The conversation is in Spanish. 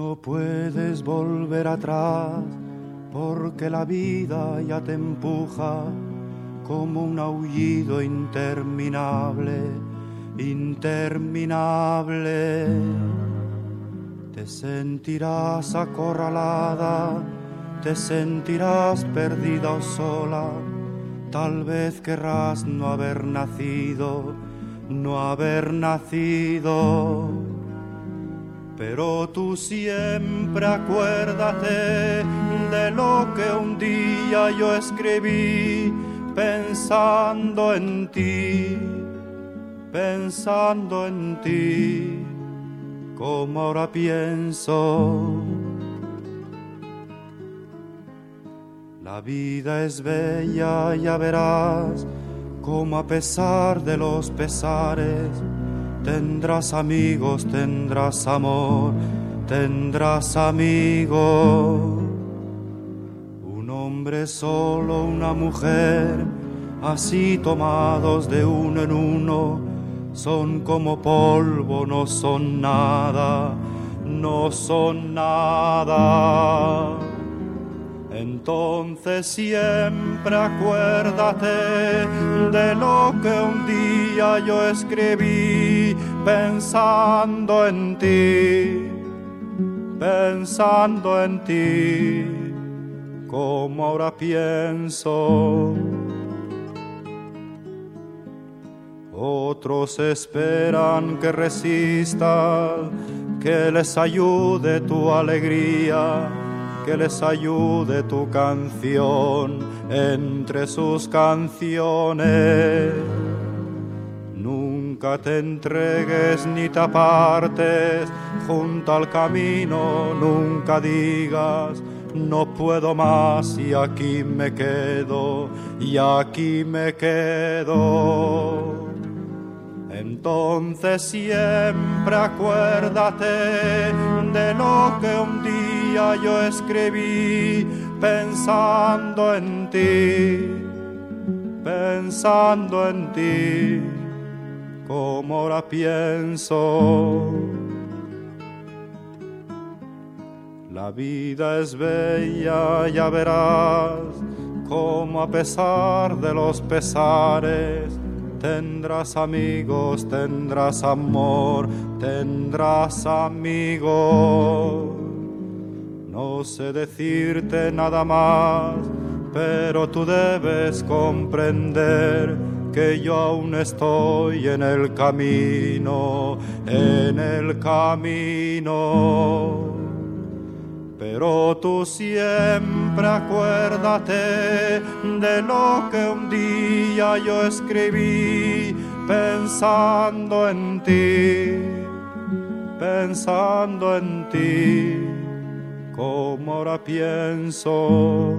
No puedes volver atrás porque la vida ya te empuja como un aullido interminable, interminable. Te sentirás acorralada, te sentirás perdida o sola, tal vez querrás no haber nacido, no haber nacido pero tú siempre acuérdate de lo que un día yo escribí pensando en ti, pensando en ti, como ahora pienso. La vida es bella, ya verás, como a pesar de los pesares, Tendrás amigos, tendrás amor, tendrás amigos. Un hombre solo, una mujer, así tomados de uno en uno, son como polvo, no son nada, no son nada. Entonces siempre acuérdate de lo que un día yo escribí pensando en ti, pensando en ti, como ahora pienso. Otros esperan que resista, que les ayude tu alegría que les ayude tu canción entre sus canciones. Nunca te entregues ni te apartes junto al camino, nunca digas no puedo más y aquí me quedo, y aquí me quedo. Entonces siempre acuérdate de lo que un día yo escribí pensando en ti, pensando en ti, como ahora pienso. La vida es bella, ya verás, como a pesar de los pesares, Tendrás amigos, tendrás amor, tendrás amigos. No sé decirte nada más, pero tú debes comprender que yo aún estoy en el camino, en el camino pero tú siempre acuérdate de lo que un día yo escribí pensando en ti, pensando en ti, como ahora pienso.